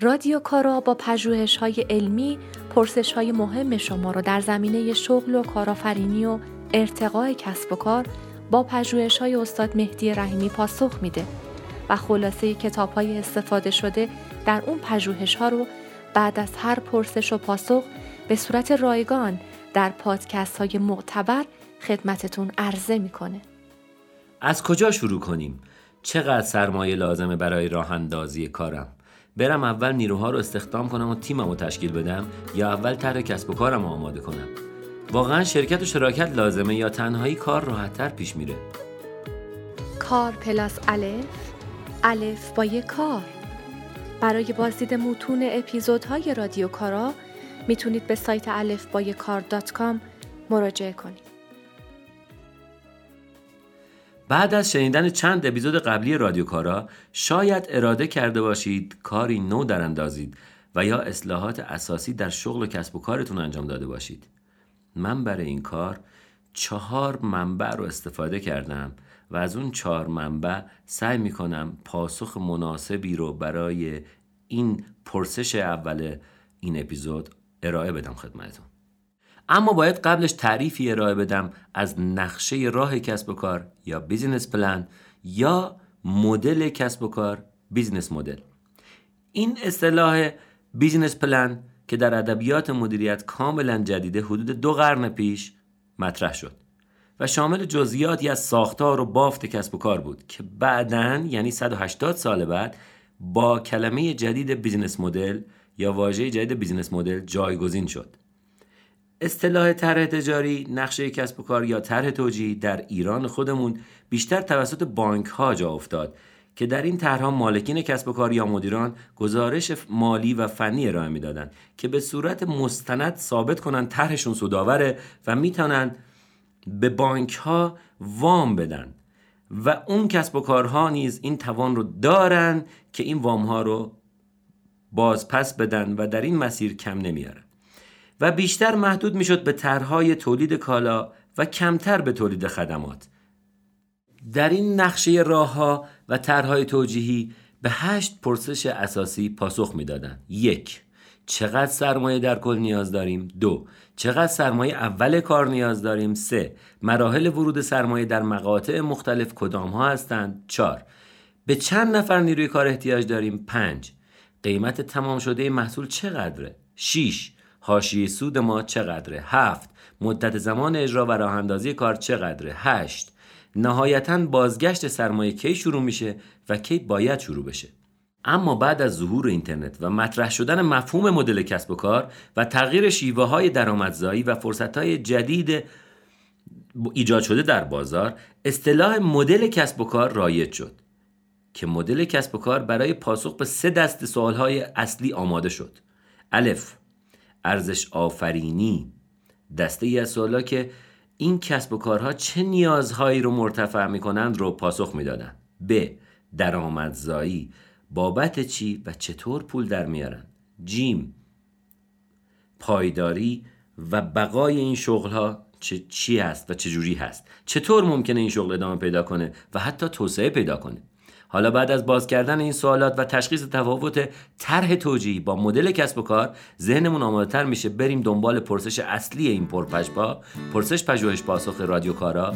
رادیو کارا با پژوهش های علمی پرسش های مهم شما را در زمینه شغل و کارآفرینی و ارتقای کسب و کار با پژوهش های استاد مهدی رحیمی پاسخ میده و خلاصه کتاب های استفاده شده در اون پژوهش ها رو بعد از هر پرسش و پاسخ به صورت رایگان در پادکست های معتبر خدمتتون عرضه می‌کنه. از کجا شروع کنیم؟ چقدر سرمایه لازمه برای راه اندازی کارم؟ برم اول نیروها رو استخدام کنم و تیمم رو تشکیل بدم یا اول طرح کسب و کارم رو آماده کنم؟ واقعا شرکت و شراکت لازمه یا تنهایی کار راحتتر پیش میره؟ کار plus الف الف با یک کار. برای بازدید متون اپیزودهای رادیو کارا می‌تونید به سایت الف با کار dot com مراجعه کنید. بعد از شنیدن چند اپیزود قبلی رادیو کارا شاید اراده کرده باشید کاری نو در اندازید و یا اصلاحات اساسی در شغل و کسب و کارتون انجام داده باشید. من برای این کار چهار منبع رو استفاده کردم و از اون چهار منبع سعی می‌کنم پاسخ مناسبی رو برای این پرسش اول این اپیزود ارائه بدم خدمتتون. اما باید قبلش تعریفی ارائه بدم از نقشه راه کسب و کار یا business plan یا مدل کسب و کار business model این اصطلاح business plan که در ادبیات مدیریت کاملا جدیده حدود دو قرن پیش مطرح شد و شامل جزئیاتی از ساختار و بافت کسب و کار بود که بعدا یعنی 180 سال بعد با کلمه جدید business model یا واژه جدید بیزینس مدل جایگزین شد. اصطلاح طرح تجاری نقشه کسب و کار یا طرح توجیهی در ایران خودمون بیشتر توسط بانک ها جا افتاد که در این طرحها مالکین کسب و کار یا مدیران گزارش مالی و فنی ارائه می‌دادند که به صورت مستند ثابت کنند طرحشون سودآوره و می‌تونن به بانک ها وام بدن. و اون کسب و کارها نیز این توان رو دارن که این وام ها رو باز پس بدن و در این مسیر کم نمیارن. و بیشتر محدود می‌شد به طرحهای تولید کالا و کمتر به تولید خدمات. در این نقشه راه ها و طرحهای توجیهی به هشت پرسش اساسی پاسخ می‌دادند. یک چقدر سرمایه در کل نیاز داریم؟ دو چقدر سرمایه اول کار نیاز داریم؟ سه مراحل ورود سرمایه در مقاطع مختلف کدام ها هستند؟ چهار به چند نفر نیروی کار احتیاج داریم؟ پنج قیمت تمام شده محصول چقدره؟ 6 حاشیه سود ما چقدره؟ هفت. مدت زمان اجرا و راه اندازی کار چقدره؟ هشت. نهایتا بازگشت سرمایه کی شروع میشه و کی باید شروع بشه؟ اما بعد از ظهور اینترنت و مطرح شدن مفهوم مدل کسب و کار و تغییر شیوه های درآمدزایی و فرصت های جدید ایجاد شده در بازار اصطلاح مدل کسب و کار رایج شد که مدل کسب و کار برای پاسخ به سه دست سوال های اصلی آماده شد. الف. ارزش آفرینی. دسته ای از سوالا که این کسب و کارها چه نیازهایی رو مرتفع می‌کنند رو پاسخ می‌دادن. ب. درآمدزایی. بابت چی و چطور پول در میارن. جیم پایداری و بقای این شغل ها چه چی هست و چجوری هست. چطور ممکنه این شغل ادامه پیدا کنه و حتی توسعه پیدا کنه. حالا بعد از باز کردن این سوالات و تشخیص تفاوت طرح توجیهی با مدل کسب و کار ذهنمون آماده تر میشه بریم دنبال پرسش اصلی این پرپژپا پرسش پژوهش پاسخ رادیو کارا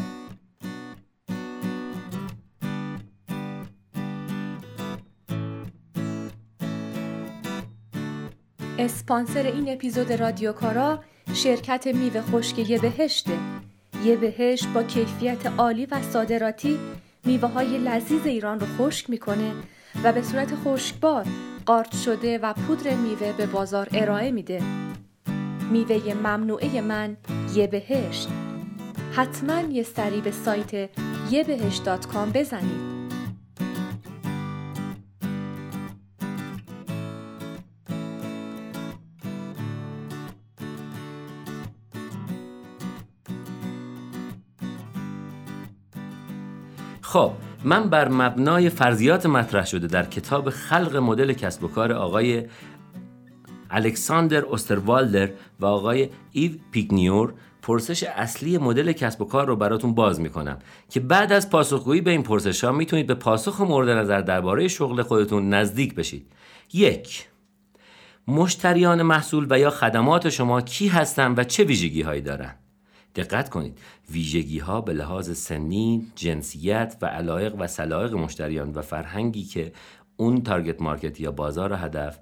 اسپانسر این اپیزود رادیو کارا شرکت میوه خشک یه بهشته. یه بهشت با کیفیت عالی و صادراتی میوه های لذیذ ایران رو خشک می‌کنه و به صورت خشکبار قارچ شده و پودر میوه به بازار ارائه میده. میوه ممنوعه من یه بهشت. حتما یه سری به سایت یه بهشت بزنید. خب من بر مبنای فرضیات مطرح شده در کتاب خلق مدل کسب و کار آقای الکساندر اوستروالدر و آقای ایو پیگنیور پرسش اصلی مدل کسب و کار رو براتون باز می‌کنم که بعد از پاسخگویی به این پرسش ها می‌تونید به پاسخ مورد نظر درباره شغل خودتون نزدیک بشید. یک مشتریان محصول و یا خدمات شما کی هستند و چه ویژگی هایی دارند دقت کنید. ویژگی ها به لحاظ سنی، جنسیت و علایق و سلایق مشتریان و فرهنگی که اون تارگت مارکت یا بازار هدف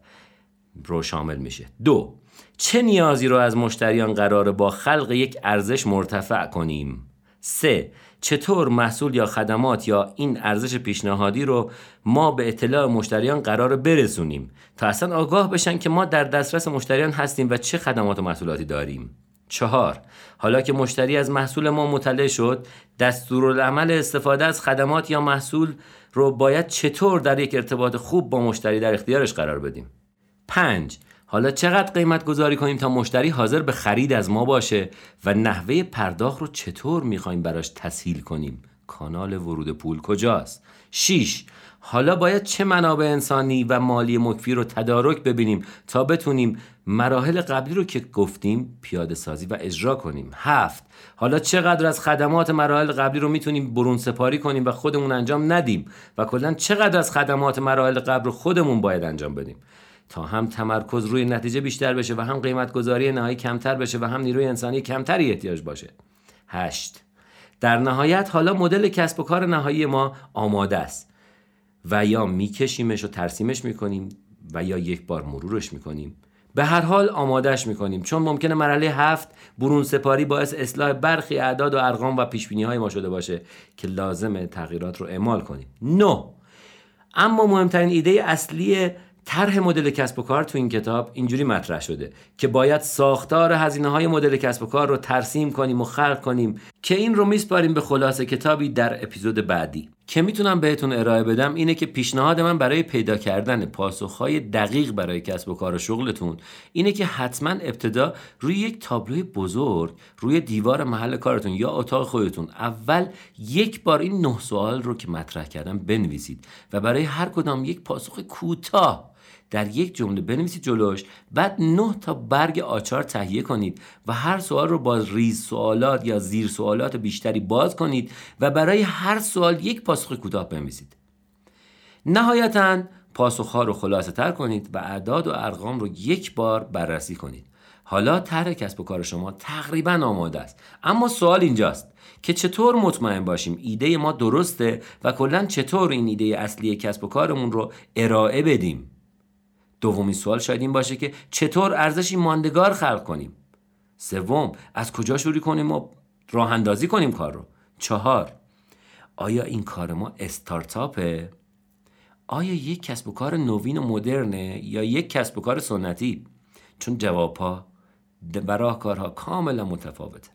رو شامل میشه. دو چه نیازی رو از مشتریان قراره با خلق یک ارزش مرتفع کنیم؟ سه چطور محصول یا خدمات یا این ارزش پیشنهادی رو ما به اطلاع مشتریان قرار برسونیم تا اصلا آگاه بشن که ما در دسترس مشتریان هستیم و چه خدمات و محصولاتی داریم؟ چهار. حالا که مشتری از محصول ما مطلع شد دستورالعمل استفاده از خدمات یا محصول رو باید چطور در یک ارتباط خوب با مشتری در اختیارش قرار بدیم؟ پنج. حالا چقدر قیمت گذاری کنیم تا مشتری حاضر به خرید از ما باشه و نحوه پرداخت رو چطور می‌خوایم براش تسهیل کنیم؟ کانال ورود پول کجاست؟ 6 حالا باید چه منابع انسانی و مالی مکفی رو تدارک ببینیم تا بتونیم مراحل قبلی رو که گفتیم پیاده سازی و اجرا کنیم. هفت حالا چقدر از خدمات مراحل قبلی رو می‌تونیم برون سپاری کنیم و خودمون انجام ندیم و کلا چقدر از خدمات مراحل قبل رو خودمون باید انجام بدیم؟ تا هم تمرکز روی نتیجه بیشتر بشه و هم قیمت گذاری نهایی کمتر بشه و هم نیروی انسانی کمتری احتیاج باشه. هشت در نهایت حالا مدل کسب و کار نهایی ما آماده است. و یا میکشیمش و ترسیمش می‌کنیم و یا یک بار مرورش می‌کنیم. به هر حال آمادهش می‌کنیم. چون ممکنه مرحله هفت برون سپاری باعث اصلاح برخی اعداد و ارقام و پیش های ما شده باشه که لازم تغییرات رو اعمال کنیم. نو اما مهمترین ایده اصلی طرح مدل کسب و کار تو این کتاب اینجوری مطرح شده که باید ساختار هزینه های مدل کسب و کار رو ترسیم کنیم و خلق کنیم که این رو میسپاریم به خلاصه کتابی در اپیزود بعدی. که می‌تونم بهتون ارائه بدم اینه که پیشنهاد من برای پیدا کردن پاسخهای دقیق برای کسب و کار و شغلتون اینه که حتما ابتدا روی یک تابلوی بزرگ روی دیوار محل کارتون یا اتاق خودتون اول یک بار این نه سوال رو که مطرح کردم بنویسید و برای هر کدام یک پاسخ کوتاه در یک جمله بنویسید جلوش. بعد نه تا برگ آچار تهیه کنید و هر سوال رو با ریز سوالات یا زیر سوالات بیشتری باز کنید و برای هر سوال یک پاسخ کوتاه بنویسید. نهایتا پاسخها رو خلاصه تر کنید و اعداد و ارقام رو یک بار بررسی کنید. حالا طرح کسب و کار شما تقریبا آماده است. اما سوال اینجاست که چطور مطمئن باشیم ایده ما درسته و کلا چطور این ایده اصلی کسب و کارمون رو ارائه بدیم؟ دومین سوال شاید این باشه که چطور ارزشی ماندگار خلق کنیم؟ سوم از کجا شروع کنیم و راه اندازی کنیم کار رو؟ چهار آیا این کار ما استارتاپه؟ آیا یک کسب و کار نوین و مدرنه یا یک کسب و کار سنتی؟ چون جوابها و راهکارها کاملا متفاوته.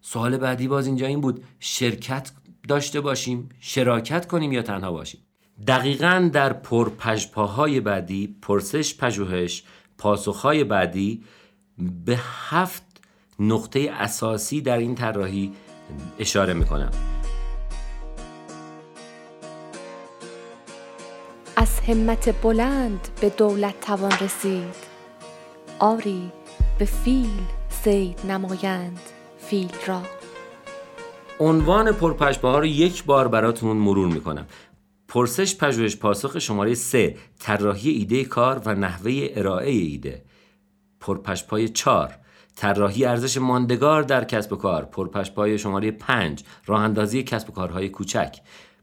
سوال بعدی باز اینجا این بود شرکت داشته باشیم شراکت کنیم یا تنها باشیم؟ دقیقا در پرپژپاهای بعدی پرسش پژوهش پاسخهای بعدی به هفت نقطه اساسی در این طراحی اشاره می‌کنم. از همت بلند به دولت توان رسید. آری به فیل سید نمایند فیل را. عنوان پرپژپاها رو یک بار براتون مرور می‌کنم. پرسش پژوهش پاسخ شماره 3 طراحی ایده کار و نحوه ارائه ایده. پرپشپای 4 طراحی ارزش ماندگار در کسب و کار. پرپشپای شماره 5 راه اندازی کسب و کارهای کوچک.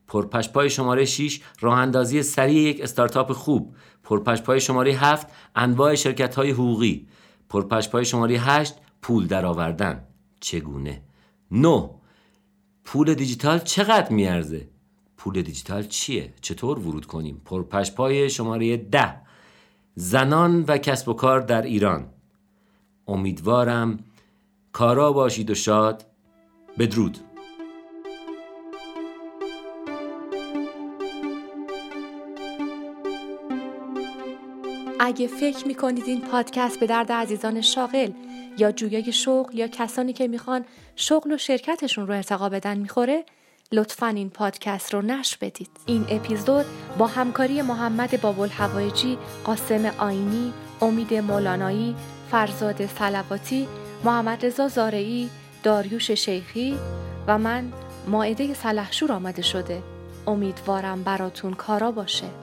پرپشپای شماره 6 راه اندازی سریع یک استارتاپ خوب. پرپشپای شماره 7 انواع شرکت های حقوقی. پرپشپای شماره 8 پول درآوردن. چگونه؟ 9 پول دیجیتال چقدر میارزه؟ پول دیجیتال چیه؟ چطور ورود کنیم؟ پرپشپای شماره ده. زنان و کسب و کار در ایران. امیدوارم کارا باشید و شاد بدرود. اگه فکر می‌کنید این پادکست به درد عزیزان شاغل یا جویای شغل یا کسانی که می‌خوان شغل و شرکتشون رو ارتقا بدن می‌خوره لطفا این پادکست رو نش بدید. این اپیزود با همکاری محمد بابل هوایجی قاسم آینی امید مولانایی فرزاد سلواتی محمد رضا زارعی داریوش شیخی و من ماعده سلحشور آمده شده. امیدوارم براتون کارا باشه.